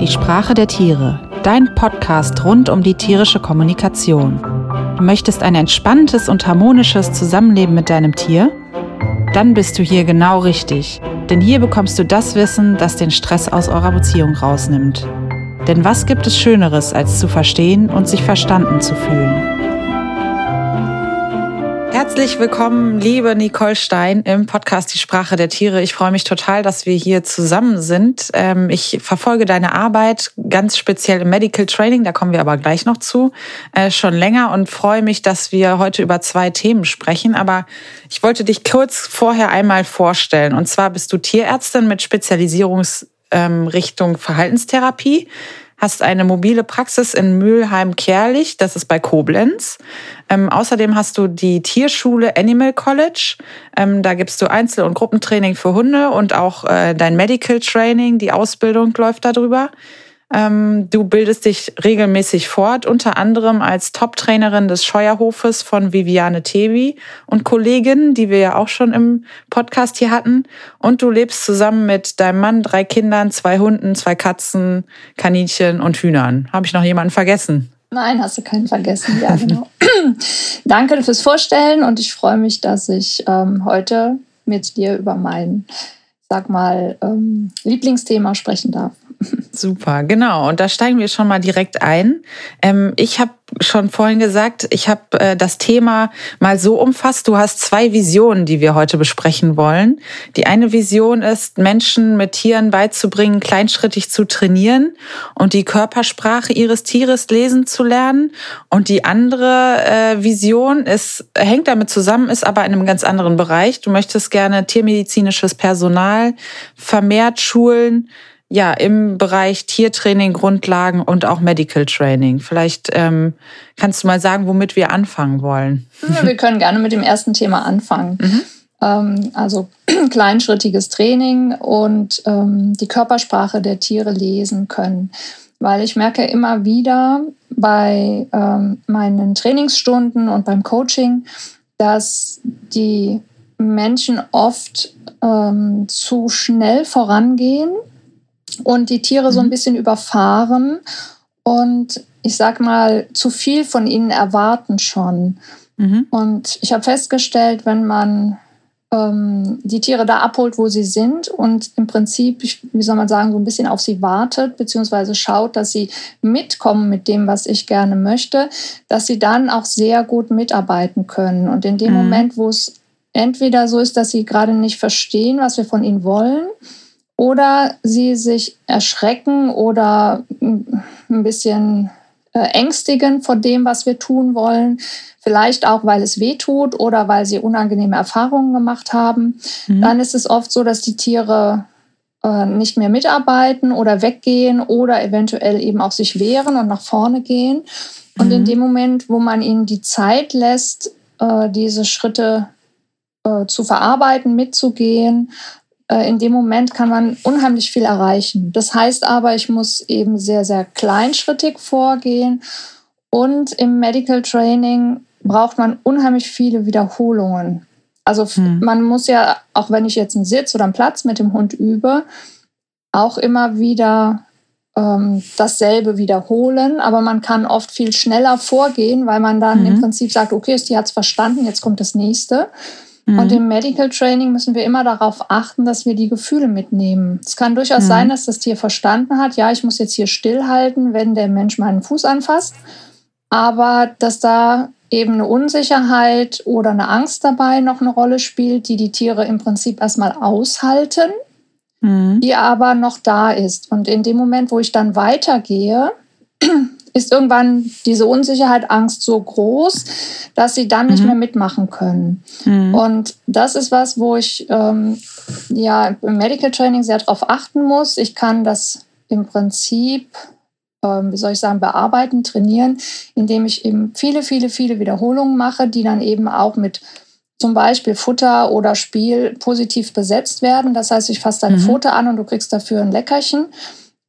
Die Sprache der Tiere, dein Podcast rund um die tierische Kommunikation. Du möchtest ein entspanntes und harmonisches Zusammenleben mit deinem Tier? Dann bist du hier genau richtig, denn hier bekommst du das Wissen, das den Stress aus eurer Beziehung rausnimmt. Denn was gibt es Schöneres, als zu verstehen und sich verstanden zu fühlen? Herzlich willkommen, liebe Nicole Stein im Podcast Die Sprache der Tiere. Ich freue mich total, dass wir hier zusammen sind. Ähm, ich verfolge deine Arbeit ganz speziell im Medical Training, da kommen wir aber gleich noch zu, äh, schon länger und freue mich, dass wir heute über zwei Themen sprechen. Aber ich wollte dich kurz vorher einmal vorstellen. Und zwar bist du Tierärztin mit Spezialisierungsrichtung Verhaltenstherapie hast eine mobile Praxis in Mülheim-Kerlich, das ist bei Koblenz. Ähm, außerdem hast du die Tierschule Animal College. Ähm, da gibst du Einzel- und Gruppentraining für Hunde und auch äh, dein Medical Training, die Ausbildung läuft darüber. Ähm, du bildest dich regelmäßig fort, unter anderem als Top-Trainerin des Scheuerhofes von Viviane Tevi und Kollegin, die wir ja auch schon im Podcast hier hatten. Und du lebst zusammen mit deinem Mann, drei Kindern, zwei Hunden, zwei Katzen, Kaninchen und Hühnern. Habe ich noch jemanden vergessen? Nein, hast du keinen vergessen. Ja, genau. Danke fürs Vorstellen und ich freue mich, dass ich ähm, heute mit dir über mein, sag mal, ähm, Lieblingsthema sprechen darf. Super, genau. Und da steigen wir schon mal direkt ein. Ähm, ich habe schon vorhin gesagt, ich habe äh, das Thema mal so umfasst. Du hast zwei Visionen, die wir heute besprechen wollen. Die eine Vision ist, Menschen mit Tieren beizubringen, kleinschrittig zu trainieren und die Körpersprache ihres Tieres lesen zu lernen. Und die andere äh, Vision ist, hängt damit zusammen, ist aber in einem ganz anderen Bereich. Du möchtest gerne tiermedizinisches Personal vermehrt schulen, ja, im Bereich Tiertraining, Grundlagen und auch Medical Training. Vielleicht ähm, kannst du mal sagen, womit wir anfangen wollen. Ja, wir können gerne mit dem ersten Thema anfangen. Mhm. Ähm, also kleinschrittiges Training und ähm, die Körpersprache der Tiere lesen können. Weil ich merke immer wieder bei ähm, meinen Trainingsstunden und beim Coaching, dass die Menschen oft ähm, zu schnell vorangehen und die Tiere so ein mhm. bisschen überfahren und ich sag mal, zu viel von ihnen erwarten schon. Mhm. Und ich habe festgestellt, wenn man ähm, die Tiere da abholt, wo sie sind und im Prinzip, wie soll man sagen, so ein bisschen auf sie wartet, beziehungsweise schaut, dass sie mitkommen mit dem, was ich gerne möchte, dass sie dann auch sehr gut mitarbeiten können. Und in dem mhm. Moment, wo es entweder so ist, dass sie gerade nicht verstehen, was wir von ihnen wollen, oder sie sich erschrecken oder ein bisschen äh, ängstigen vor dem, was wir tun wollen. Vielleicht auch, weil es weh tut oder weil sie unangenehme Erfahrungen gemacht haben. Mhm. Dann ist es oft so, dass die Tiere äh, nicht mehr mitarbeiten oder weggehen oder eventuell eben auch sich wehren und nach vorne gehen. Und mhm. in dem Moment, wo man ihnen die Zeit lässt, äh, diese Schritte zu verarbeiten, mitzugehen äh, in dem Moment kann man unheimlich viel erreichen. Das heißt aber, ich muss eben sehr, sehr kleinschrittig vorgehen. Und im Medical Training braucht man unheimlich viele Wiederholungen. Also hm. man muss ja, auch wenn ich jetzt einen Sitz oder einen Platz mit dem Hund übe, auch immer wieder ähm, dasselbe wiederholen. Aber man kann oft viel schneller vorgehen, weil man dann mhm. im Prinzip sagt, okay, die hat es verstanden, jetzt kommt das nächste. Mhm. Und im Medical Training müssen wir immer darauf achten, dass wir die Gefühle mitnehmen. Es kann durchaus mhm. sein, dass das Tier verstanden hat, ja, ich muss jetzt hier stillhalten, wenn der Mensch meinen Fuß anfasst. Aber dass da eben eine Unsicherheit oder eine Angst dabei noch eine Rolle spielt, die die Tiere im Prinzip erstmal aushalten, mhm. die aber noch da ist. Und in dem Moment, wo ich dann weitergehe, ist irgendwann diese Unsicherheit, Angst so groß, dass sie dann mhm. nicht mehr mitmachen können. Mhm. Und das ist was, wo ich ähm, ja im Medical Training sehr darauf achten muss. Ich kann das im Prinzip, ähm, wie soll ich sagen, bearbeiten, trainieren, indem ich eben viele, viele, viele Wiederholungen mache, die dann eben auch mit zum Beispiel Futter oder Spiel positiv besetzt werden. Das heißt, ich fasse deine mhm. Pfote an und du kriegst dafür ein Leckerchen.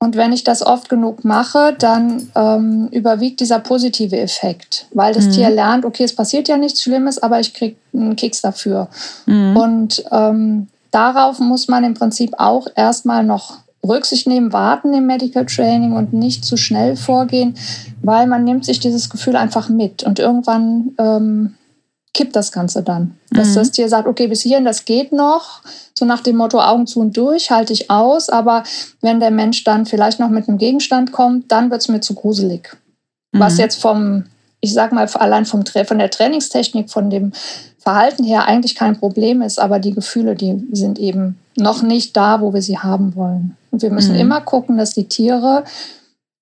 Und wenn ich das oft genug mache, dann ähm, überwiegt dieser positive Effekt, weil das mhm. Tier lernt, okay, es passiert ja nichts Schlimmes, aber ich kriege einen Keks dafür. Mhm. Und ähm, darauf muss man im Prinzip auch erstmal noch Rücksicht nehmen, warten im Medical Training und nicht zu schnell vorgehen, weil man nimmt sich dieses Gefühl einfach mit und irgendwann ähm, kippt das Ganze dann. Dass mhm. das Tier sagt, okay, bis hierhin, das geht noch, so nach dem Motto Augen zu und durch, halte ich aus, aber wenn der Mensch dann vielleicht noch mit einem Gegenstand kommt, dann wird es mir zu gruselig. Mhm. Was jetzt vom, ich sag mal, allein vom, von der Trainingstechnik, von dem Verhalten her eigentlich kein Problem ist, aber die Gefühle, die sind eben noch nicht da, wo wir sie haben wollen. Und wir müssen mhm. immer gucken, dass die Tiere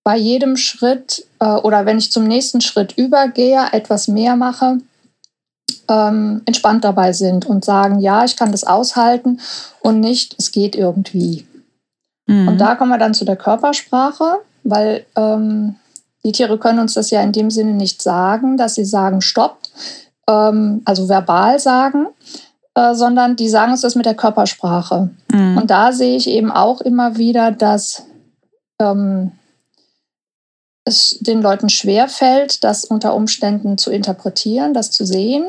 bei jedem Schritt äh, oder wenn ich zum nächsten Schritt übergehe, etwas mehr mache, ähm, entspannt dabei sind und sagen, ja, ich kann das aushalten und nicht, es geht irgendwie. Mhm. Und da kommen wir dann zu der Körpersprache, weil ähm, die Tiere können uns das ja in dem Sinne nicht sagen, dass sie sagen, stopp, ähm, also verbal sagen, äh, sondern die sagen uns das mit der Körpersprache. Mhm. Und da sehe ich eben auch immer wieder, dass ähm, es den Leuten schwer fällt, das unter Umständen zu interpretieren, das zu sehen.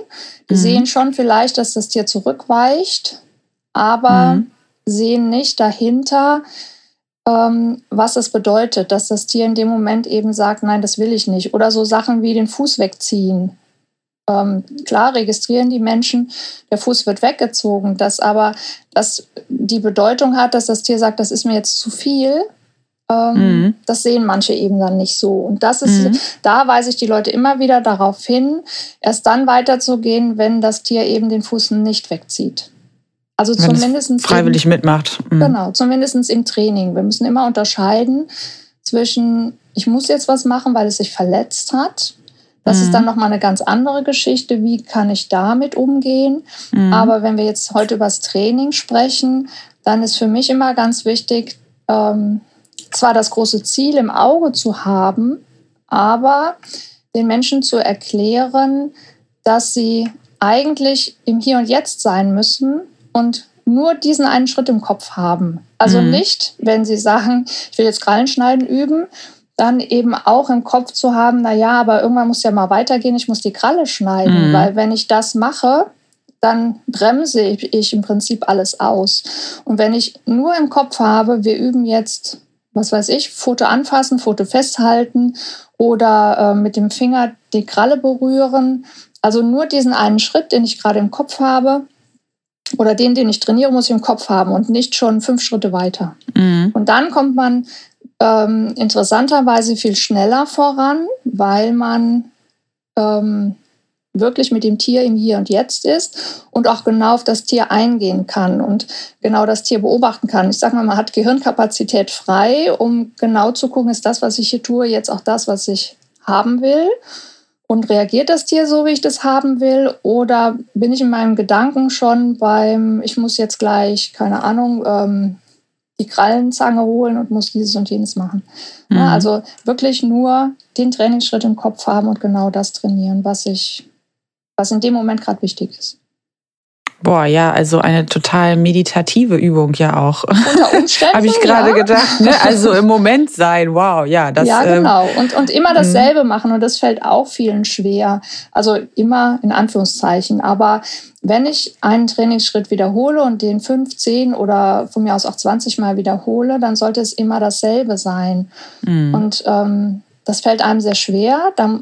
Die mhm. sehen schon vielleicht, dass das Tier zurückweicht, aber mhm. sehen nicht dahinter, ähm, was es bedeutet, dass das Tier in dem Moment eben sagt, nein, das will ich nicht. Oder so Sachen wie den Fuß wegziehen. Ähm, klar registrieren die Menschen, der Fuß wird weggezogen, dass aber das die Bedeutung hat, dass das Tier sagt, das ist mir jetzt zu viel. Ähm, mhm. Das sehen manche eben dann nicht so. Und das ist, mhm. da weise ich die Leute immer wieder darauf hin, erst dann weiterzugehen, wenn das Tier eben den Fuß nicht wegzieht. Also zumindest freiwillig im, mitmacht. Mhm. Genau, zumindest im Training. Wir müssen immer unterscheiden zwischen, ich muss jetzt was machen, weil es sich verletzt hat das mhm. ist dann nochmal eine ganz andere Geschichte. Wie kann ich damit umgehen? Mhm. Aber wenn wir jetzt heute über das Training sprechen, dann ist für mich immer ganz wichtig, ähm, zwar das große Ziel im Auge zu haben, aber den Menschen zu erklären, dass sie eigentlich im Hier und Jetzt sein müssen und nur diesen einen Schritt im Kopf haben. Also mhm. nicht, wenn sie sagen, ich will jetzt Krallenschneiden üben dann eben auch im Kopf zu haben, na ja, aber irgendwann muss ja mal weitergehen, ich muss die Kralle schneiden, mhm. weil wenn ich das mache, dann bremse ich im Prinzip alles aus. Und wenn ich nur im Kopf habe, wir üben jetzt, was weiß ich, Foto anfassen, Foto festhalten oder äh, mit dem Finger die Kralle berühren, also nur diesen einen Schritt, den ich gerade im Kopf habe, oder den, den ich trainiere, muss ich im Kopf haben und nicht schon fünf Schritte weiter. Mhm. Und dann kommt man ähm, interessanterweise viel schneller voran, weil man ähm, wirklich mit dem Tier im Hier und Jetzt ist und auch genau auf das Tier eingehen kann und genau das Tier beobachten kann. Ich sage mal, man hat Gehirnkapazität frei, um genau zu gucken, ist das, was ich hier tue, jetzt auch das, was ich haben will? Und reagiert das Tier so, wie ich das haben will? Oder bin ich in meinem Gedanken schon beim, ich muss jetzt gleich, keine Ahnung, ähm, die Krallenzange holen und muss dieses und jenes machen. Mhm. Ja, also wirklich nur den Trainingsschritt im Kopf haben und genau das trainieren, was ich, was in dem Moment gerade wichtig ist. Boah, ja, also eine total meditative Übung ja auch. Unter Umständen. Habe ich gerade ja. gedacht. Ne? Also im Moment sein, wow, ja. Das, ja, ähm, genau. Und, und immer dasselbe mhm. machen und das fällt auch vielen schwer. Also immer in Anführungszeichen. Aber wenn ich einen Trainingsschritt wiederhole und den 15 oder von mir aus auch 20 Mal wiederhole, dann sollte es immer dasselbe sein. Mhm. Und ähm, das fällt einem sehr schwer. Da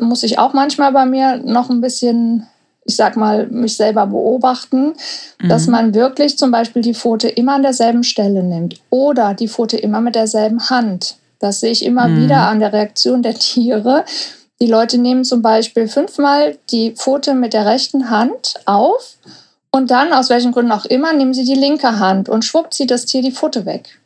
muss ich auch manchmal bei mir noch ein bisschen ich sag mal, mich selber beobachten, mhm. dass man wirklich zum Beispiel die Pfote immer an derselben Stelle nimmt oder die Pfote immer mit derselben Hand. Das sehe ich immer mhm. wieder an der Reaktion der Tiere. Die Leute nehmen zum Beispiel fünfmal die Pfote mit der rechten Hand auf und dann, aus welchen Gründen auch immer, nehmen sie die linke Hand und schwuppt zieht das Tier die Pfote weg.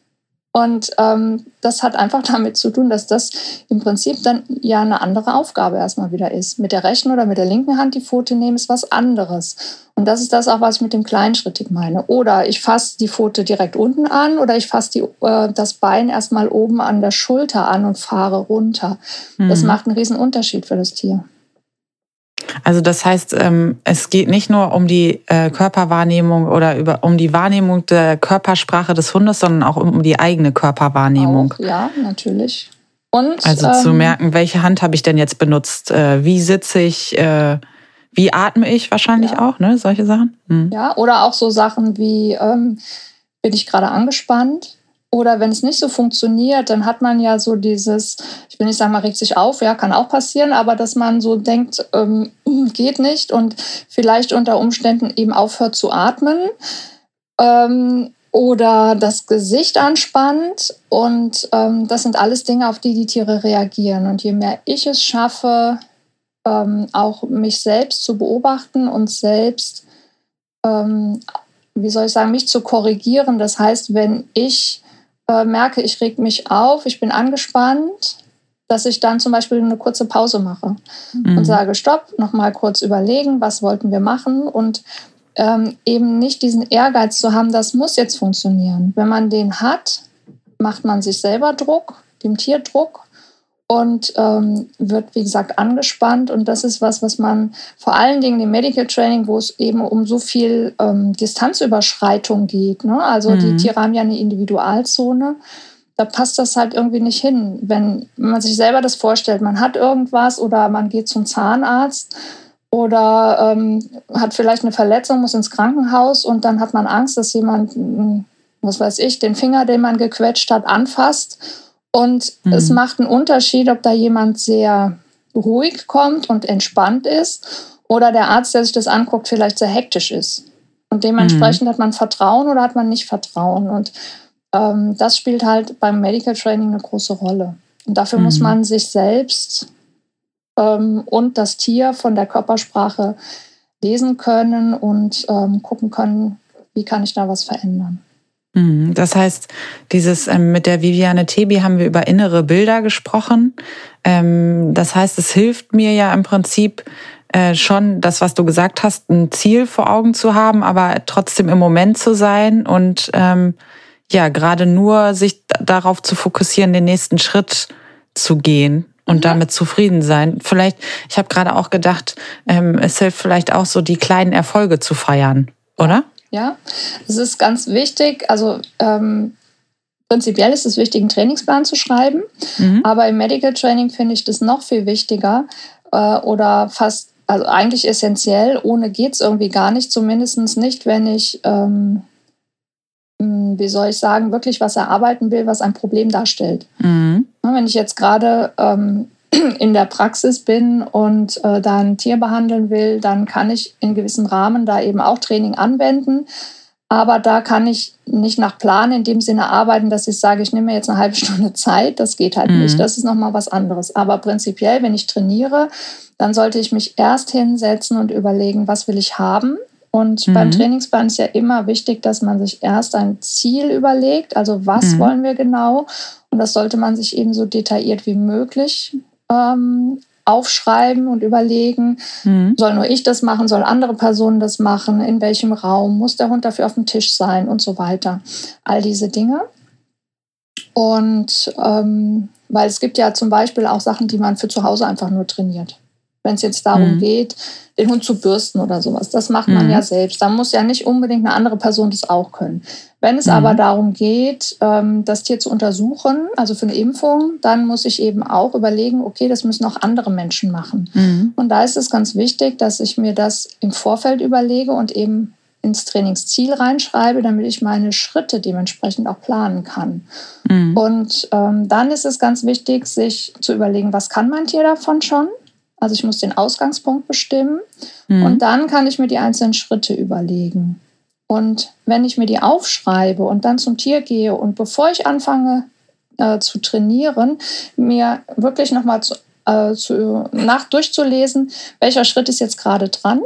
Und ähm, das hat einfach damit zu tun, dass das im Prinzip dann ja eine andere Aufgabe erstmal wieder ist. Mit der rechten oder mit der linken Hand die Pfote nehmen ist was anderes. Und das ist das auch, was ich mit dem Kleinschrittig meine. Oder ich fasse die Pfote direkt unten an oder ich fasse äh, das Bein erstmal oben an der Schulter an und fahre runter. Mhm. Das macht einen riesen Unterschied für das Tier. Also das heißt, ähm, es geht nicht nur um die äh, Körperwahrnehmung oder über, um die Wahrnehmung der Körpersprache des Hundes, sondern auch um die eigene Körperwahrnehmung. Auch, ja, natürlich. Und, also zu ähm, merken, welche Hand habe ich denn jetzt benutzt? Äh, wie sitze ich? Äh, wie atme ich wahrscheinlich ja. auch, ne? Solche Sachen. Hm. Ja, oder auch so Sachen wie, ähm, bin ich gerade angespannt? Oder wenn es nicht so funktioniert, dann hat man ja so dieses, ich will nicht sagen, man regt sich auf, ja, kann auch passieren, aber dass man so denkt, ähm, geht nicht und vielleicht unter Umständen eben aufhört zu atmen ähm, oder das Gesicht anspannt. Und ähm, das sind alles Dinge, auf die die Tiere reagieren. Und je mehr ich es schaffe, ähm, auch mich selbst zu beobachten und selbst, ähm, wie soll ich sagen, mich zu korrigieren. Das heißt, wenn ich äh, merke, ich reg mich auf, ich bin angespannt, dass ich dann zum Beispiel eine kurze Pause mache mhm. und sage, stopp, nochmal kurz überlegen, was wollten wir machen und ähm, eben nicht diesen Ehrgeiz zu haben, das muss jetzt funktionieren. Wenn man den hat, macht man sich selber Druck, dem Tier Druck und ähm, wird, wie gesagt, angespannt. Und das ist was, was man vor allen Dingen im Medical Training, wo es eben um so viel ähm, Distanzüberschreitung geht. Ne? Also mhm. die Tiere haben ja eine Individualzone. Da passt das halt irgendwie nicht hin. Wenn man sich selber das vorstellt, man hat irgendwas oder man geht zum Zahnarzt oder ähm, hat vielleicht eine Verletzung, muss ins Krankenhaus und dann hat man Angst, dass jemand, hm, was weiß ich, den Finger, den man gequetscht hat, anfasst und mhm. es macht einen Unterschied, ob da jemand sehr ruhig kommt und entspannt ist oder der Arzt, der sich das anguckt, vielleicht sehr hektisch ist. Und dementsprechend mhm. hat man Vertrauen oder hat man nicht Vertrauen. Und ähm, das spielt halt beim Medical Training eine große Rolle. Und dafür mhm. muss man sich selbst ähm, und das Tier von der Körpersprache lesen können und ähm, gucken können, wie kann ich da was verändern. Mhm. Das heißt, dieses ähm, mit der Viviane Tebi haben wir über innere Bilder gesprochen. Ähm, das heißt, es hilft mir ja im Prinzip äh, schon, das, was du gesagt hast, ein Ziel vor Augen zu haben, aber trotzdem im Moment zu sein und ähm, ja, gerade nur sich darauf zu fokussieren, den nächsten Schritt zu gehen und mhm. damit zufrieden sein. Vielleicht, ich habe gerade auch gedacht, es hilft vielleicht auch so, die kleinen Erfolge zu feiern, oder? Ja, es ist ganz wichtig. Also ähm, prinzipiell ist es wichtig, einen Trainingsplan zu schreiben. Mhm. Aber im Medical Training finde ich das noch viel wichtiger äh, oder fast, also eigentlich essentiell. Ohne geht es irgendwie gar nicht, zumindest nicht, wenn ich, ähm, hm, wie soll ich sagen, wirklich was erarbeiten will, was ein Problem darstellt. Mhm. Wenn ich jetzt gerade ähm, in der Praxis bin und äh, da ein Tier behandeln will, dann kann ich in gewissem Rahmen da eben auch Training anwenden. Aber da kann ich nicht nach Plan in dem Sinne arbeiten, dass ich sage, ich nehme mir jetzt eine halbe Stunde Zeit. Das geht halt mhm. nicht. Das ist nochmal was anderes. Aber prinzipiell, wenn ich trainiere, dann sollte ich mich erst hinsetzen und überlegen, was will ich haben. Und mhm. beim Trainingsplan ist ja immer wichtig, dass man sich erst ein Ziel überlegt. Also was mhm. wollen wir genau? Und das sollte man sich eben so detailliert wie möglich ähm, aufschreiben und überlegen, mhm. soll nur ich das machen, soll andere Personen das machen, in welchem Raum, muss der Hund dafür auf dem Tisch sein und so weiter. All diese Dinge. Und ähm, weil es gibt ja zum Beispiel auch Sachen, die man für zu Hause einfach nur trainiert. Wenn es jetzt darum mhm. geht, den Hund zu bürsten oder sowas. Das macht man mhm. ja selbst. Da muss ja nicht unbedingt eine andere Person das auch können. Wenn es mhm. aber darum geht, ähm, das Tier zu untersuchen, also für eine Impfung, dann muss ich eben auch überlegen, okay, das müssen auch andere Menschen machen. Mhm. Und da ist es ganz wichtig, dass ich mir das im Vorfeld überlege und eben ins Trainingsziel reinschreibe, damit ich meine Schritte dementsprechend auch planen kann. Mhm. Und ähm, dann ist es ganz wichtig, sich zu überlegen, was kann mein Tier davon schon? Also ich muss den Ausgangspunkt bestimmen mhm. und dann kann ich mir die einzelnen Schritte überlegen. Und wenn ich mir die aufschreibe und dann zum Tier gehe und bevor ich anfange äh, zu trainieren, mir wirklich nochmal zu, äh, zu, nach durchzulesen, welcher Schritt ist jetzt gerade dran,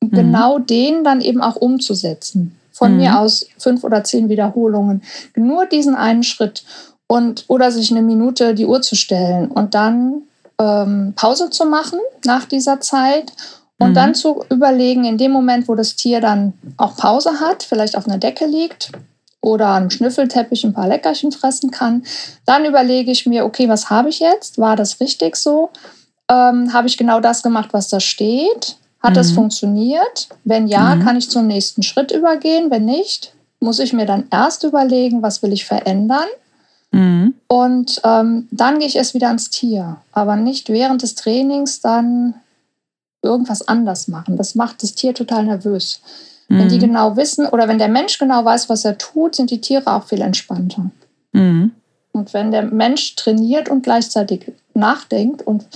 mhm. genau den dann eben auch umzusetzen. Von mhm. mir aus fünf oder zehn Wiederholungen. Nur diesen einen Schritt und oder sich eine Minute die Uhr zu stellen und dann ähm, Pause zu machen nach dieser Zeit und mhm. dann zu überlegen, in dem Moment, wo das Tier dann auch Pause hat, vielleicht auf einer Decke liegt oder am Schnüffelteppich ein paar Leckerchen fressen kann, dann überlege ich mir, okay, was habe ich jetzt? War das richtig so? Ähm, habe ich genau das gemacht, was da steht? Hat mhm. funktioniert? Wenn ja, mhm. kann ich zum nächsten Schritt übergehen. Wenn nicht, muss ich mir dann erst überlegen, was will ich verändern? Mhm. Und ähm, dann gehe ich erst wieder ans Tier, aber nicht während des Trainings dann irgendwas anders machen. Das macht das Tier total nervös. Mhm. Wenn die mhm. genau wissen oder wenn der Mensch genau weiß, was er tut, sind die Tiere auch viel entspannter. Mhm. Und wenn der Mensch trainiert und gleichzeitig nachdenkt und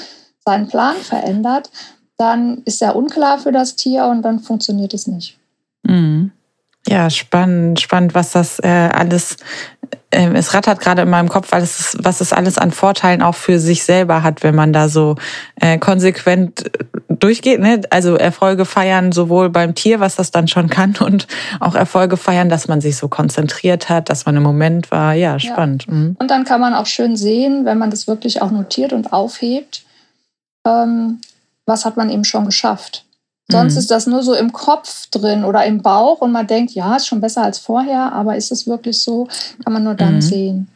seinen Plan verändert, dann ist er unklar für das Tier und dann funktioniert es nicht. Mhm. Ja, spannend, spannend, was das äh, alles, es rattert gerade in meinem Kopf, alles, ist, was es alles an Vorteilen auch für sich selber hat, wenn man da so äh, konsequent durchgeht. Ne? Also Erfolge feiern sowohl beim Tier, was das dann schon kann, und auch Erfolge feiern, dass man sich so konzentriert hat, dass man im Moment war. Ja, spannend. Ja. Mhm. Und dann kann man auch schön sehen, wenn man das wirklich auch notiert und aufhebt, ähm, was hat man eben schon geschafft. Sonst mhm. ist das nur so im Kopf drin oder im Bauch und man denkt, ja, ist schon besser als vorher, aber ist es wirklich so, kann man nur dann mhm. sehen.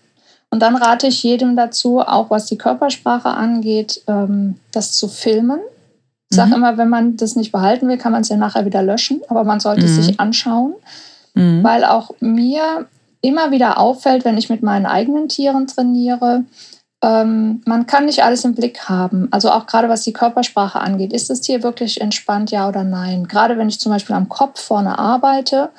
Und dann rate ich jedem dazu, auch was die Körpersprache angeht, ähm, das zu filmen. Ich sage mhm. immer, wenn man das nicht behalten will, kann man es ja nachher wieder löschen, aber man sollte es sich mhm. anschauen, mhm. weil auch mir immer wieder auffällt, wenn ich mit meinen eigenen Tieren trainiere, ähm, man kann nicht alles im Blick haben. Also auch gerade was die Körpersprache angeht. Ist das Tier wirklich entspannt, ja oder nein? Gerade wenn ich zum Beispiel am Kopf vorne arbeite,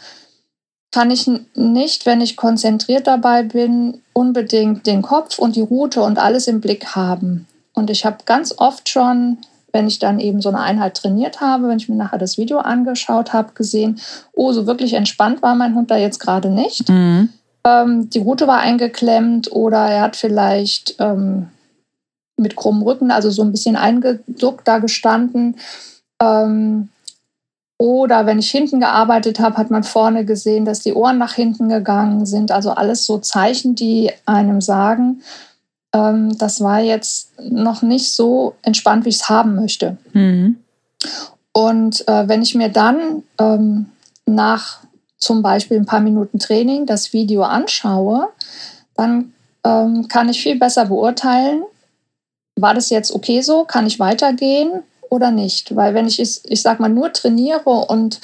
kann ich nicht, wenn ich konzentriert dabei bin, unbedingt den Kopf und die Route und alles im Blick haben. Und ich habe ganz oft schon, wenn ich dann eben so eine Einheit trainiert habe, wenn ich mir nachher das Video angeschaut habe, gesehen, oh, so wirklich entspannt war mein Hund da jetzt gerade nicht. Mhm ähm, die Rute war eingeklemmt oder er hat vielleicht ähm, mit krummem Rücken, also so ein bisschen eingeduckt da gestanden. Ähm, oder wenn ich hinten gearbeitet habe, hat man vorne gesehen, dass die Ohren nach hinten gegangen sind. Also alles so Zeichen, die einem sagen, ähm, das war jetzt noch nicht so entspannt, wie ich es haben möchte. Mhm. Und äh, wenn ich mir dann ähm, nach zum Beispiel ein paar Minuten Training das Video anschaue, dann ähm, kann ich viel besser beurteilen, war das jetzt okay so, kann ich weitergehen oder nicht. Weil wenn ich, ich sag mal, nur trainiere und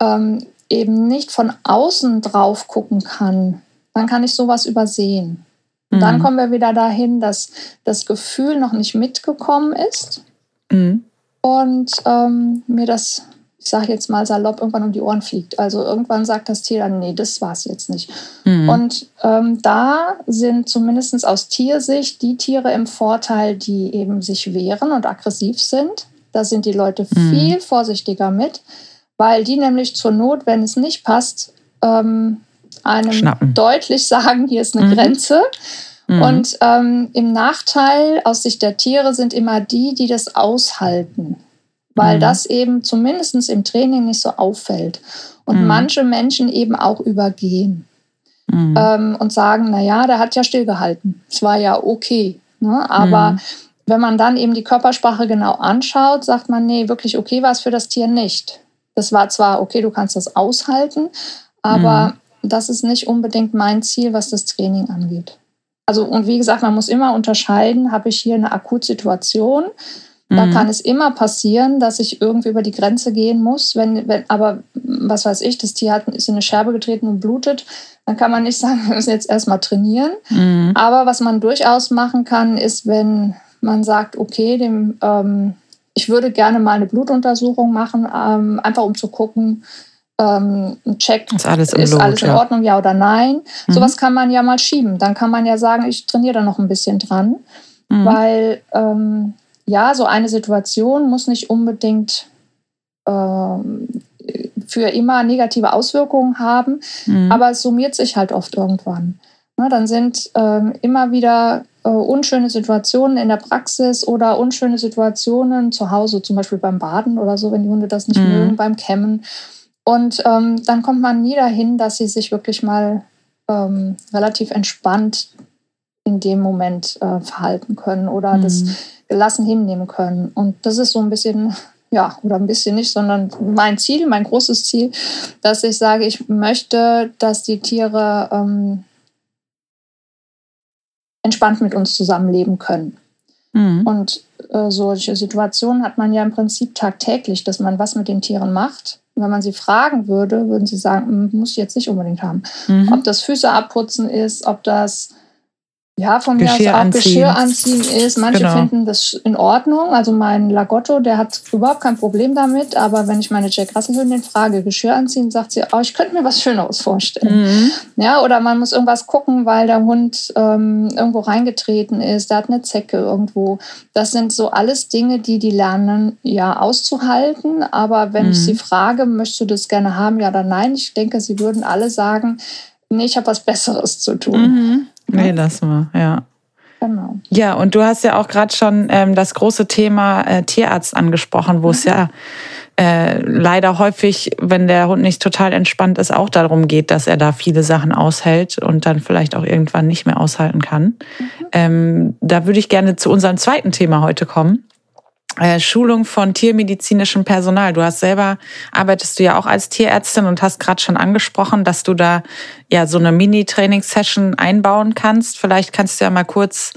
ähm, eben nicht von außen drauf gucken kann, dann kann ich sowas übersehen. Und dann mhm. kommen wir wieder dahin, dass das Gefühl noch nicht mitgekommen ist mhm. und ähm, mir das ich sage jetzt mal salopp, irgendwann um die Ohren fliegt. Also irgendwann sagt das Tier dann, nee, das war es jetzt nicht. Mhm. Und ähm, da sind zumindest aus Tiersicht die Tiere im Vorteil, die eben sich wehren und aggressiv sind. Da sind die Leute mhm. viel vorsichtiger mit, weil die nämlich zur Not, wenn es nicht passt, ähm, einem Schnappen. deutlich sagen, hier ist eine mhm. Grenze. Mhm. Und ähm, im Nachteil aus Sicht der Tiere sind immer die, die das aushalten weil mhm. das eben zumindest im Training nicht so auffällt. Und mhm. manche Menschen eben auch übergehen mhm. ähm, und sagen, naja, der hat ja stillgehalten. Es war ja okay. Ne? Aber mhm. wenn man dann eben die Körpersprache genau anschaut, sagt man, nee, wirklich okay war es für das Tier nicht. Das war zwar okay, du kannst das aushalten, aber mhm. das ist nicht unbedingt mein Ziel, was das Training angeht. Also, und wie gesagt, man muss immer unterscheiden, habe ich hier eine Akutsituation, da mhm. kann es immer passieren, dass ich irgendwie über die Grenze gehen muss. Wenn, wenn, aber was weiß ich, das Tier hat, ist in eine Scherbe getreten und blutet, dann kann man nicht sagen, wir müssen jetzt erstmal trainieren. Mhm. Aber was man durchaus machen kann, ist, wenn man sagt, okay, dem, ähm, ich würde gerne mal eine Blutuntersuchung machen, ähm, einfach um zu gucken, ähm, checkt, ist alles, ist Lot, alles in Ordnung, ja. ja oder nein. Mhm. Sowas kann man ja mal schieben. Dann kann man ja sagen, ich trainiere da noch ein bisschen dran, mhm. weil ähm, ja, so eine Situation muss nicht unbedingt ähm, für immer negative Auswirkungen haben, mhm. aber es summiert sich halt oft irgendwann. Ne, dann sind ähm, immer wieder äh, unschöne Situationen in der Praxis oder unschöne Situationen zu Hause, zum Beispiel beim Baden oder so, wenn die Hunde das nicht mhm. mögen, beim Kämmen. Und ähm, dann kommt man nie dahin, dass sie sich wirklich mal ähm, relativ entspannt in dem Moment äh, verhalten können oder mhm. das gelassen hinnehmen können. Und das ist so ein bisschen, ja, oder ein bisschen nicht, sondern mein Ziel, mein großes Ziel, dass ich sage, ich möchte, dass die Tiere ähm, entspannt mit uns zusammenleben können. Mhm. Und äh, solche Situationen hat man ja im Prinzip tagtäglich, dass man was mit den Tieren macht. wenn man sie fragen würde, würden sie sagen, hm, muss ich jetzt nicht unbedingt haben. Mhm. Ob das Füße abputzen ist, ob das ja, von mir aus auch Geschirr anziehen ist. Manche genau. finden das in Ordnung. Also mein Lagotto, der hat überhaupt kein Problem damit. Aber wenn ich meine Jack Russell Hündin frage, Geschirr anziehen, sagt sie, oh, ich könnte mir was Schöneres vorstellen. Mhm. Ja, oder man muss irgendwas gucken, weil der Hund ähm, irgendwo reingetreten ist, der hat eine Zecke irgendwo. Das sind so alles Dinge, die die lernen, ja, auszuhalten. Aber wenn mhm. ich sie frage, möchtest du das gerne haben, ja oder nein, ich denke, sie würden alle sagen, nee, ich habe was Besseres zu tun. Mhm. Nee, lassen wir, ja. Genau. Ja, und du hast ja auch gerade schon ähm, das große Thema äh, Tierarzt angesprochen, wo mhm. es ja äh, leider häufig, wenn der Hund nicht total entspannt ist, auch darum geht, dass er da viele Sachen aushält und dann vielleicht auch irgendwann nicht mehr aushalten kann. Mhm. Ähm, da würde ich gerne zu unserem zweiten Thema heute kommen. Äh, Schulung von tiermedizinischem Personal. Du hast selber, arbeitest du ja auch als Tierärztin und hast gerade schon angesprochen, dass du da ja so eine Mini-Training-Session einbauen kannst. Vielleicht kannst du ja mal kurz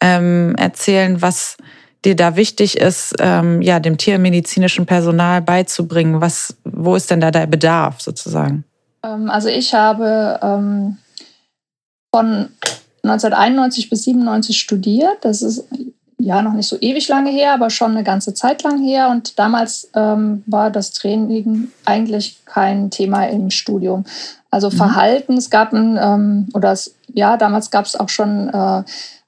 ähm, erzählen, was dir da wichtig ist, ähm, ja, dem tiermedizinischen Personal beizubringen. Was, wo ist denn da der Bedarf sozusagen? Ähm, also ich habe ähm, von 1991 bis 97 studiert. Das ist ja noch nicht so ewig lange her, aber schon eine ganze Zeit lang her. Und damals ähm, war das Training eigentlich kein Thema im Studium. Also mhm. Verhalten, es gab ein, ähm, oder es, ja, damals gab es auch schon äh,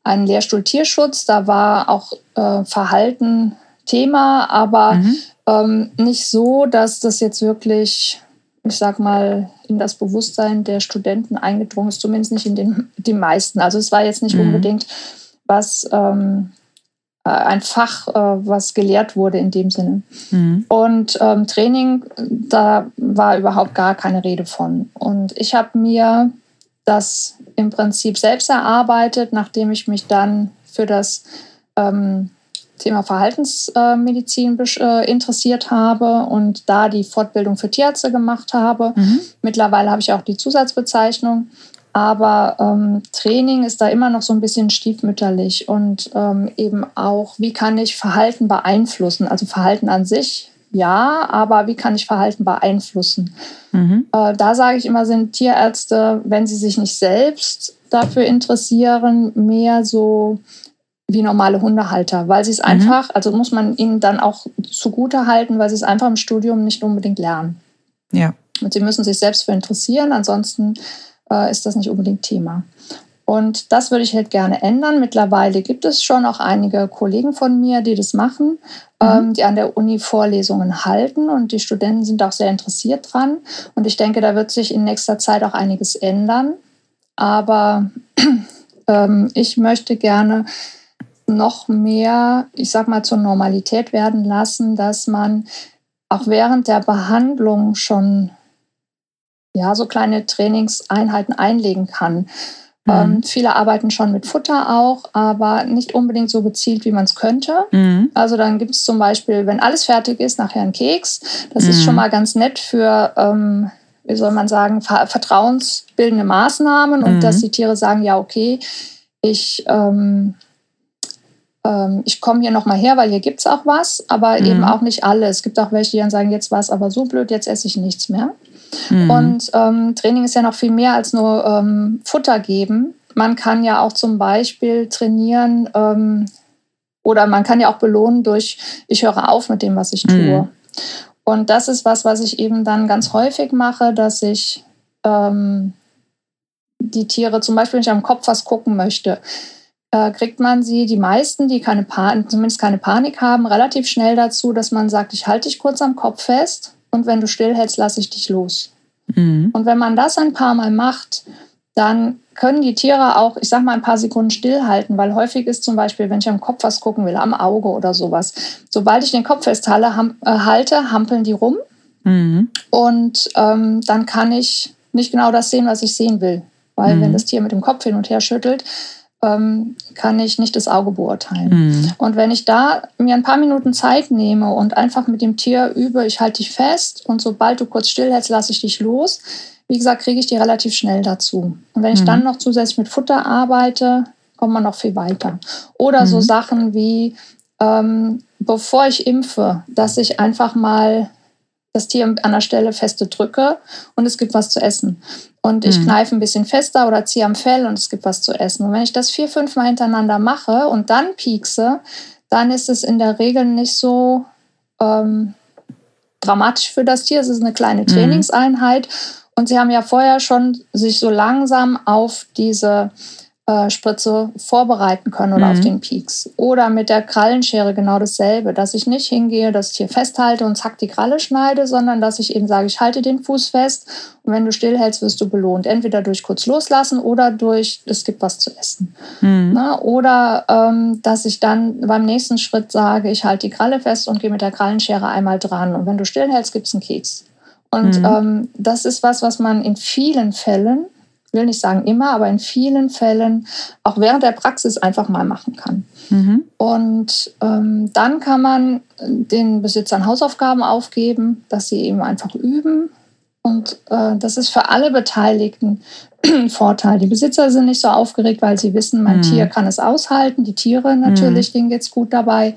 einen Lehrstuhl Tierschutz, da war auch äh, Verhalten Thema, aber mhm. ähm, nicht so, dass das jetzt wirklich, ich sag mal, in das Bewusstsein der Studenten eingedrungen ist, zumindest nicht in den die meisten. Also es war jetzt nicht mhm. unbedingt was ähm, äh, ein Fach, äh, was gelehrt wurde in dem Sinne. Mhm. Und ähm, Training, da war überhaupt gar keine Rede von. Und ich habe mir das im Prinzip selbst erarbeitet, nachdem ich mich dann für das ähm, Thema Verhaltensmedizin äh, interessiert habe und da die Fortbildung für Tierärzte gemacht habe. Mhm. Mittlerweile habe ich auch die Zusatzbezeichnung. Aber ähm, Training ist da immer noch so ein bisschen stiefmütterlich und ähm, eben auch, wie kann ich Verhalten beeinflussen? Also Verhalten an sich, ja, aber wie kann ich Verhalten beeinflussen? Mhm. Äh, da sage ich immer, sind Tierärzte, wenn sie sich nicht selbst dafür interessieren, mehr so wie normale Hundehalter, weil sie es mhm. einfach, also muss man ihnen dann auch zugute halten, weil sie es einfach im Studium nicht unbedingt lernen. Ja. Und sie müssen sich selbst für interessieren, ansonsten äh, ist das nicht unbedingt Thema. Und das würde ich halt gerne ändern. Mittlerweile gibt es schon auch einige Kollegen von mir, die das machen, mhm. ähm, die an der Uni Vorlesungen halten und die Studenten sind auch sehr interessiert dran. Und ich denke, da wird sich in nächster Zeit auch einiges ändern. Aber ähm, ich möchte gerne noch mehr, ich sag mal, zur Normalität werden lassen, dass man auch während der Behandlung schon ja, so kleine Trainingseinheiten einlegen kann. Mhm. Ähm, viele arbeiten schon mit Futter auch, aber nicht unbedingt so gezielt, wie man es könnte. Mhm. Also dann gibt es zum Beispiel, wenn alles fertig ist, nachher einen Keks. Das mhm. ist schon mal ganz nett für, ähm, wie soll man sagen, vertrauensbildende Maßnahmen und dass mhm. die Tiere sagen, ja, okay, ich ähm, ähm ich komme hier nochmal her, weil hier gibt es auch was, aber mhm. eben auch nicht alle. Es gibt auch welche, die dann sagen, jetzt war es aber so blöd, jetzt esse ich nichts mehr. Mhm. Und ähm, Training ist ja noch viel mehr als nur ähm, Futter geben. Man kann ja auch zum Beispiel trainieren ähm, oder man kann ja auch belohnen durch, ich höre auf mit dem, was ich tue. Mhm. Und das ist was, was ich eben dann ganz häufig mache, dass ich ähm, die Tiere, zum Beispiel, wenn ich am Kopf was gucken möchte, äh, kriegt man sie, die meisten, die keine Panik, zumindest keine Panik haben, relativ schnell dazu, dass man sagt, ich halte dich kurz am Kopf fest und wenn du stillhältst, lasse ich dich los. Mhm. Und wenn man das ein paar Mal macht, dann können die Tiere auch, ich sag mal, ein paar Sekunden stillhalten, weil häufig ist zum Beispiel, wenn ich am Kopf was gucken will, am Auge oder sowas, sobald ich den Kopf festhalte, ham, äh, halte, hampeln die rum mhm. und ähm, dann kann ich nicht genau das sehen, was ich sehen will. Weil mhm. wenn das Tier mit dem Kopf hin und her schüttelt, ähm, kann ich nicht das Auge beurteilen. Mhm. Und wenn ich da mir ein paar Minuten Zeit nehme und einfach mit dem Tier übe, ich halte dich fest und sobald du kurz stillhältst, lasse ich dich los, wie gesagt, kriege ich die relativ schnell dazu. Und wenn ich mhm. dann noch zusätzlich mit Futter arbeite, kommt man noch viel weiter. Oder mhm. so Sachen wie, ähm, bevor ich impfe, dass ich einfach mal das Tier an der Stelle feste drücke und es gibt was zu essen. Und ich mhm. kneife ein bisschen fester oder ziehe am Fell und es gibt was zu essen. Und wenn ich das vier, fünf Mal hintereinander mache und dann piekse, dann ist es in der Regel nicht so ähm, dramatisch für das Tier. Es ist eine kleine mhm. Trainingseinheit. Und sie haben ja vorher schon sich so langsam auf diese äh, Spritze vorbereiten können oder mhm. auf den Peaks. Oder mit der Krallenschere genau dasselbe, dass ich nicht hingehe, das Tier festhalte und zack die Kralle schneide, sondern dass ich eben sage, ich halte den Fuß fest und wenn du stillhältst, wirst du belohnt. Entweder durch kurz loslassen oder durch, es gibt was zu essen. Mhm. Na, oder ähm, dass ich dann beim nächsten Schritt sage, ich halte die Kralle fest und gehe mit der Krallenschere einmal dran. Und wenn du stillhältst, gibt es einen Keks. Und mhm. ähm, das ist was, was man in vielen Fällen will nicht sagen immer, aber in vielen Fällen auch während der Praxis einfach mal machen kann. Mhm. Und ähm, dann kann man den Besitzern Hausaufgaben aufgeben, dass sie eben einfach üben. Und äh, das ist für alle Beteiligten ein Vorteil. Die Besitzer sind nicht so aufgeregt, weil sie wissen, mein mhm. Tier kann es aushalten. Die Tiere natürlich, mhm. denen geht es gut dabei.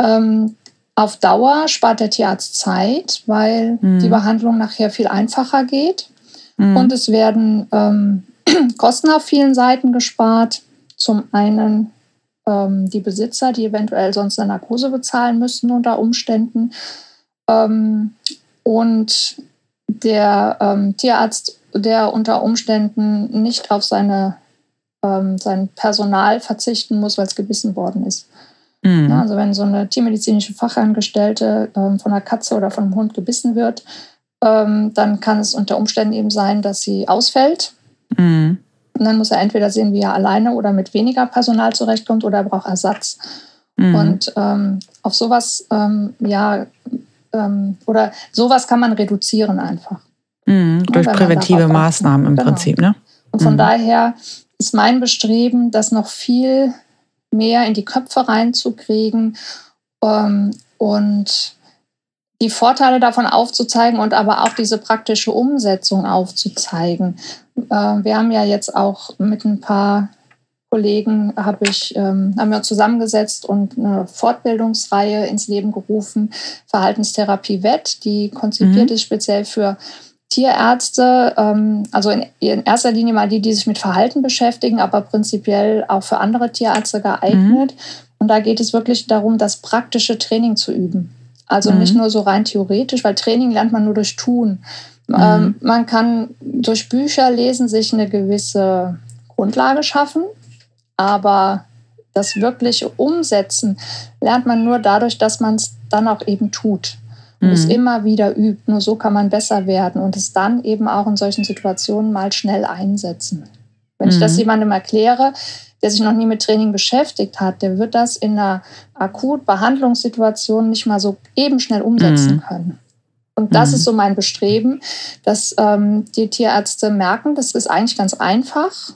Ähm, auf Dauer spart der Tierarzt Zeit, weil die mhm. Behandlung nachher viel einfacher geht. Mhm. Und es werden ähm, Kosten auf vielen Seiten gespart. Zum einen ähm, die Besitzer, die eventuell sonst eine Narkose bezahlen müssten unter Umständen. Ähm, und der ähm, Tierarzt, der unter Umständen nicht auf seine, ähm, sein Personal verzichten muss, weil es gebissen worden ist. Mhm. also wenn so eine tiermedizinische Fachangestellte ähm, von einer Katze oder von einem Hund gebissen wird, ähm, dann kann es unter Umständen eben sein, dass sie ausfällt. Mhm. Und dann muss er entweder sehen, wie er alleine oder mit weniger Personal zurechtkommt oder er braucht Ersatz. Mhm. Und ähm, auf sowas, ähm, ja, ähm, oder sowas kann man reduzieren einfach. Mhm. Durch präventive Maßnahmen im genau. Prinzip, ne? Und von mhm. daher ist mein Bestreben, das noch viel mehr in die Köpfe reinzukriegen ähm, und die Vorteile davon aufzuzeigen und aber auch diese praktische Umsetzung aufzuzeigen. Äh, wir haben ja jetzt auch mit ein paar Kollegen habe ich, ähm, haben wir zusammengesetzt und eine Fortbildungsreihe ins Leben gerufen, Verhaltenstherapie WET, die konzipiert mhm. ist speziell für Tierärzte, ähm, also in, in, erster Linie mal die, die sich mit Verhalten beschäftigen, aber prinzipiell auch für andere Tierärzte geeignet. Mhm. Und da geht es wirklich darum, das praktische Training zu üben. Also mhm. nicht nur so rein theoretisch, weil Training lernt man nur durch Tun. Mhm. Ähm, man kann durch Bücher lesen sich eine gewisse Grundlage schaffen, aber das wirkliche Umsetzen lernt man nur dadurch, dass man es dann auch eben tut und mhm. es immer wieder übt. Nur so kann man besser werden und es dann eben auch in solchen Situationen mal schnell einsetzen. Wenn ich das mhm. jemandem erkläre, der sich noch nie mit Training beschäftigt hat, der wird das in einer akut Behandlungssituation nicht mal so eben schnell umsetzen mhm. können. Und das mhm. ist so mein Bestreben, dass ähm, die Tierärzte merken, das ist eigentlich ganz einfach.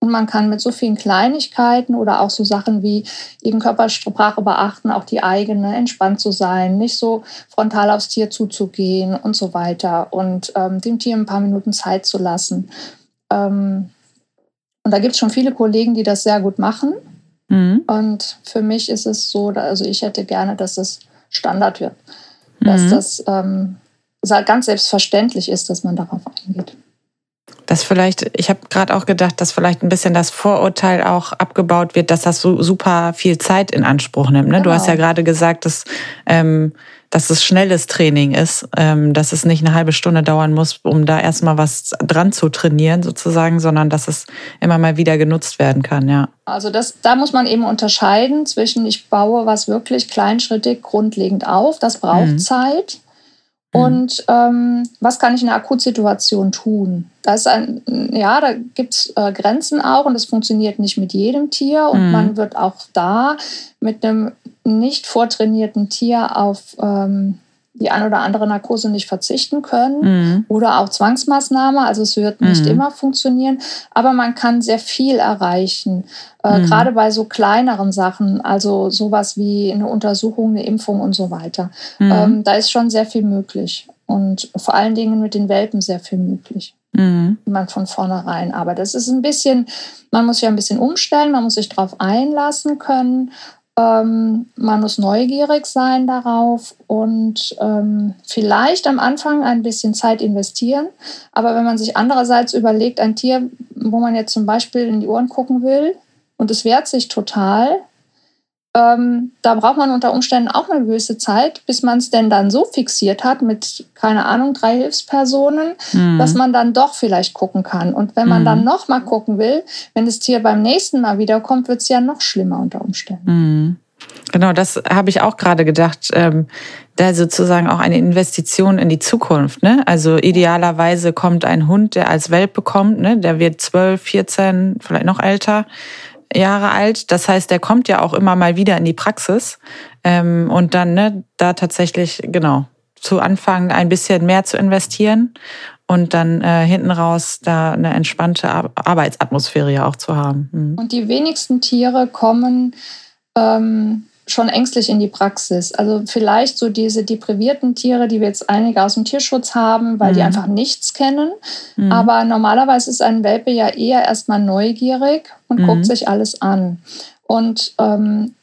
Und man kann mit so vielen Kleinigkeiten oder auch so Sachen wie eben Körpersprache beachten, auch die eigene, entspannt zu sein, nicht so frontal aufs Tier zuzugehen und so weiter und ähm, dem Tier ein paar Minuten Zeit zu lassen. Ähm, und da gibt es schon viele Kollegen, die das sehr gut machen. Mhm. Und für mich ist es so, also ich hätte gerne, dass es Standard wird. Dass mhm. das ähm, ganz selbstverständlich ist, dass man darauf eingeht. Dass vielleicht, ich habe gerade auch gedacht, dass vielleicht ein bisschen das Vorurteil auch abgebaut wird, dass das so super viel Zeit in Anspruch nimmt. Ne? Genau. Du hast ja genau. gerade gesagt, dass ähm, dass es schnelles Training ist, ähm, dass es nicht eine halbe Stunde dauern muss, um da erstmal was dran zu trainieren sozusagen, sondern dass es immer mal wieder genutzt werden kann, ja. Also das, da muss man eben unterscheiden zwischen, ich baue was wirklich kleinschrittig grundlegend auf, das braucht mhm. Zeit. Mhm. Und ähm, was kann ich in einer Akutsituation tun? Da ist ein, ja, da gibt es äh, Grenzen auch und das funktioniert nicht mit jedem Tier. Und mhm. man wird auch da mit einem nicht vortrainierten Tier auf ähm, die ein oder andere Narkose nicht verzichten können mhm. oder auch Zwangsmaßnahme. Also es wird nicht mhm. immer funktionieren, aber man kann sehr viel erreichen, äh, mhm. gerade bei so kleineren Sachen, also sowas wie eine Untersuchung, eine Impfung und so weiter. Mhm. Ähm, da ist schon sehr viel möglich und vor allen Dingen mit den Welpen sehr viel möglich. Mhm. Man von vornherein. Aber das ist ein bisschen, man muss ja ein bisschen umstellen, man muss sich darauf einlassen können Ähm, man muss neugierig sein darauf und ähm, vielleicht am Anfang ein bisschen Zeit investieren. Aber wenn man sich andererseits überlegt, ein Tier, wo man jetzt zum Beispiel in die Ohren gucken will und es wehrt sich total, ähm, da braucht man unter Umständen auch eine gewisse Zeit, bis man es denn dann so fixiert hat mit, keine Ahnung, drei Hilfspersonen, mhm. dass man dann doch vielleicht gucken kann. Und wenn man mhm. dann noch mal gucken will, wenn das Tier beim nächsten Mal wiederkommt, wird es ja noch schlimmer unter Umständen. Mhm. Genau, das habe ich auch gerade gedacht. Ähm, da sozusagen auch eine Investition in die Zukunft. Ne? Also idealerweise kommt ein Hund, der als Welp bekommt, ne? der wird 12, 14, vielleicht noch älter Jahre alt. Das heißt, der kommt ja auch immer mal wieder in die Praxis. Ähm, und dann ne, da tatsächlich, genau, zu Anfang ein bisschen mehr zu investieren und dann äh, hinten raus da eine entspannte Arbeitsatmosphäre ja auch zu haben. Mhm. Und die wenigsten Tiere kommen ähm, schon ängstlich in die Praxis. Also vielleicht so diese deprivierten Tiere, die wir jetzt einige aus dem Tierschutz haben, weil mhm. die einfach nichts kennen. Mhm. Aber normalerweise ist ein Welpe ja eher erstmal neugierig und mhm. guckt sich alles an. Und ähm,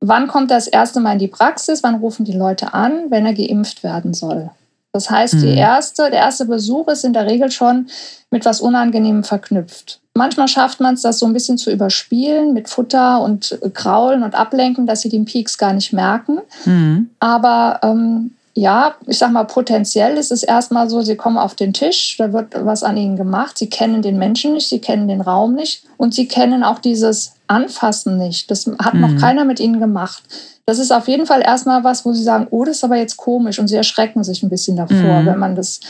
wann kommt das erste Mal in die Praxis? Wann rufen die Leute an, wenn er geimpft werden soll? Das heißt, die mhm. erste, der erste Besuch ist in der Regel schon mit was Unangenehmem verknüpft. Manchmal schafft man es, das so ein bisschen zu überspielen mit Futter und Kraulen und Ablenken, dass sie den Peaks gar nicht merken. Mhm. Aber ähm, ja, ich sag mal, potenziell ist es erstmal so, sie kommen auf den Tisch, da wird was an ihnen gemacht. Sie kennen den Menschen nicht, sie kennen den Raum nicht und sie kennen auch dieses Anfassen nicht. Das hat mhm. noch keiner mit ihnen gemacht. Das ist auf jeden Fall erstmal was, wo sie sagen, oh, das ist aber jetzt komisch und sie erschrecken sich ein bisschen davor, mhm. wenn man das,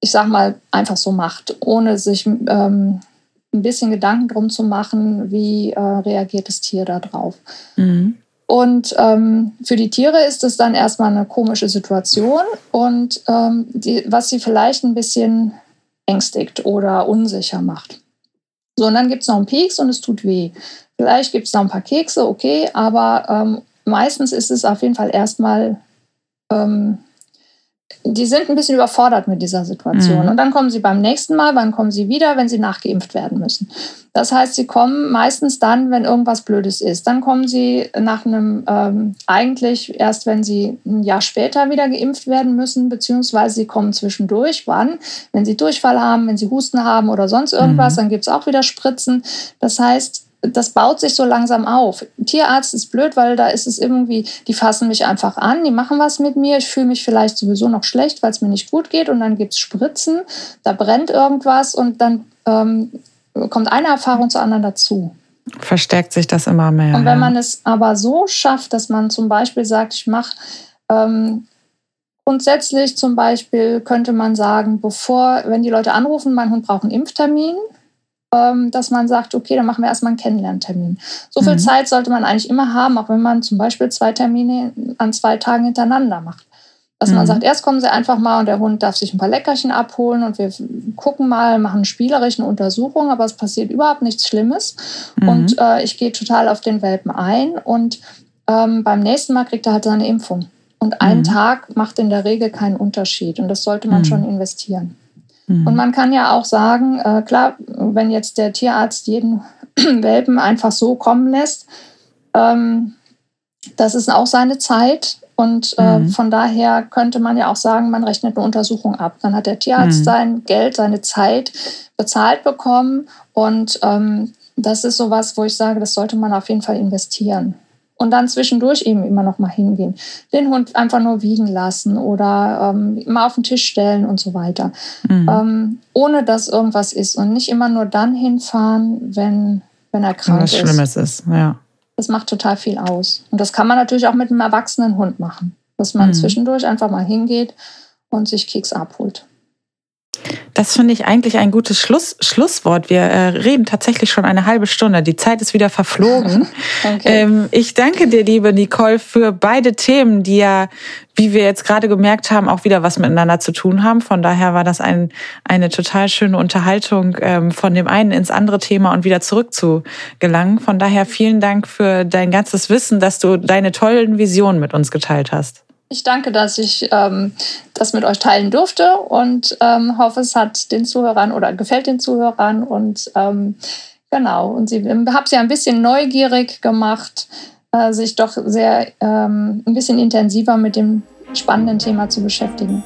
ich sag mal, einfach so macht, ohne sich ähm, ein bisschen Gedanken drum zu machen, wie äh, reagiert das Tier da drauf. Mhm. Und ähm, für die Tiere ist es dann erstmal eine komische Situation und ähm, die, was sie vielleicht ein bisschen ängstigt oder unsicher macht. So, und dann gibt es noch einen Pieks und es tut weh. Vielleicht gibt es noch ein paar Kekse, okay, aber ähm, meistens ist es auf jeden Fall erstmal ähm, die sind ein bisschen überfordert mit dieser Situation. Mhm. Und dann kommen sie beim nächsten Mal, wann kommen sie wieder, wenn sie nachgeimpft werden müssen. Das heißt, sie kommen meistens dann, wenn irgendwas Blödes ist. Dann kommen sie nach einem, ähm, eigentlich erst, wenn sie ein Jahr später wieder geimpft werden müssen, beziehungsweise sie kommen zwischendurch. Wann? Wenn sie Durchfall haben, wenn sie Husten haben oder sonst irgendwas, mhm. dann gibt es auch wieder Spritzen. Das heißt, das baut sich so langsam auf. Tierarzt ist blöd, weil da ist es irgendwie, die fassen mich einfach an, die machen was mit mir, ich fühle mich vielleicht sowieso noch schlecht, weil es mir nicht gut geht und dann gibt es Spritzen, da brennt irgendwas und dann ähm, kommt eine Erfahrung zur anderen dazu. Verstärkt sich das immer mehr. Und wenn man es aber so schafft, dass man zum Beispiel sagt, ich mache ähm, grundsätzlich zum Beispiel könnte man sagen, bevor, wenn die Leute anrufen, mein Hund braucht einen Impftermin, dass man sagt, okay, dann machen wir erstmal einen Kennenlerntermin. So viel mhm. Zeit sollte man eigentlich immer haben, auch wenn man zum Beispiel zwei Termine an zwei Tagen hintereinander macht. Dass mhm. man sagt, erst kommen sie einfach mal und der Hund darf sich ein paar Leckerchen abholen und wir gucken mal, machen spielerischen Untersuchungen, aber es passiert überhaupt nichts Schlimmes. Mhm. Und äh, ich gehe total auf den Welpen ein und ähm, beim nächsten Mal kriegt er halt seine Impfung. Und ein mhm. Tag macht in der Regel keinen Unterschied und das sollte man mhm. schon investieren. Mhm. Und man kann ja auch sagen, äh, klar, wenn jetzt der Tierarzt jeden Welpen einfach so kommen lässt, ähm, das ist auch seine Zeit. Und äh, mhm. von daher könnte man ja auch sagen, man rechnet eine Untersuchung ab. Dann hat der Tierarzt mhm. sein Geld, seine Zeit bezahlt bekommen. Und ähm, das ist sowas, wo ich sage, das sollte man auf jeden Fall investieren und dann zwischendurch eben immer noch mal hingehen. Den Hund einfach nur wiegen lassen oder ähm, mal auf den Tisch stellen und so weiter. Mhm. Ähm, ohne dass irgendwas ist und nicht immer nur dann hinfahren, wenn, wenn er krank ist. Was Schlimmes ist, ja. Das macht total viel aus. Und das kann man natürlich auch mit einem erwachsenen Hund machen, dass man mhm. zwischendurch einfach mal hingeht und sich Keks abholt. Das finde ich eigentlich ein gutes Schluss, Schlusswort. Wir äh, reden tatsächlich schon eine halbe Stunde. Die Zeit ist wieder verflogen. okay. ähm, ich danke dir, liebe Nicole, für beide Themen, die ja, wie wir jetzt gerade gemerkt haben, auch wieder was miteinander zu tun haben. Von daher war das ein, eine total schöne Unterhaltung, ähm, von dem einen ins andere Thema und wieder zurück zu gelangen. Von daher vielen Dank für dein ganzes Wissen, dass du deine tollen Visionen mit uns geteilt hast. Ich danke, dass ich ähm, das mit euch teilen durfte und ähm, hoffe, es hat den Zuhörern oder gefällt den Zuhörern. Und ähm, genau, und sie habe sie ein bisschen neugierig gemacht, äh, sich doch sehr ähm, ein bisschen intensiver mit dem spannenden Thema zu beschäftigen.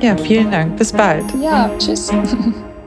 Ja, vielen Dank. Bis bald. Ja, tschüss.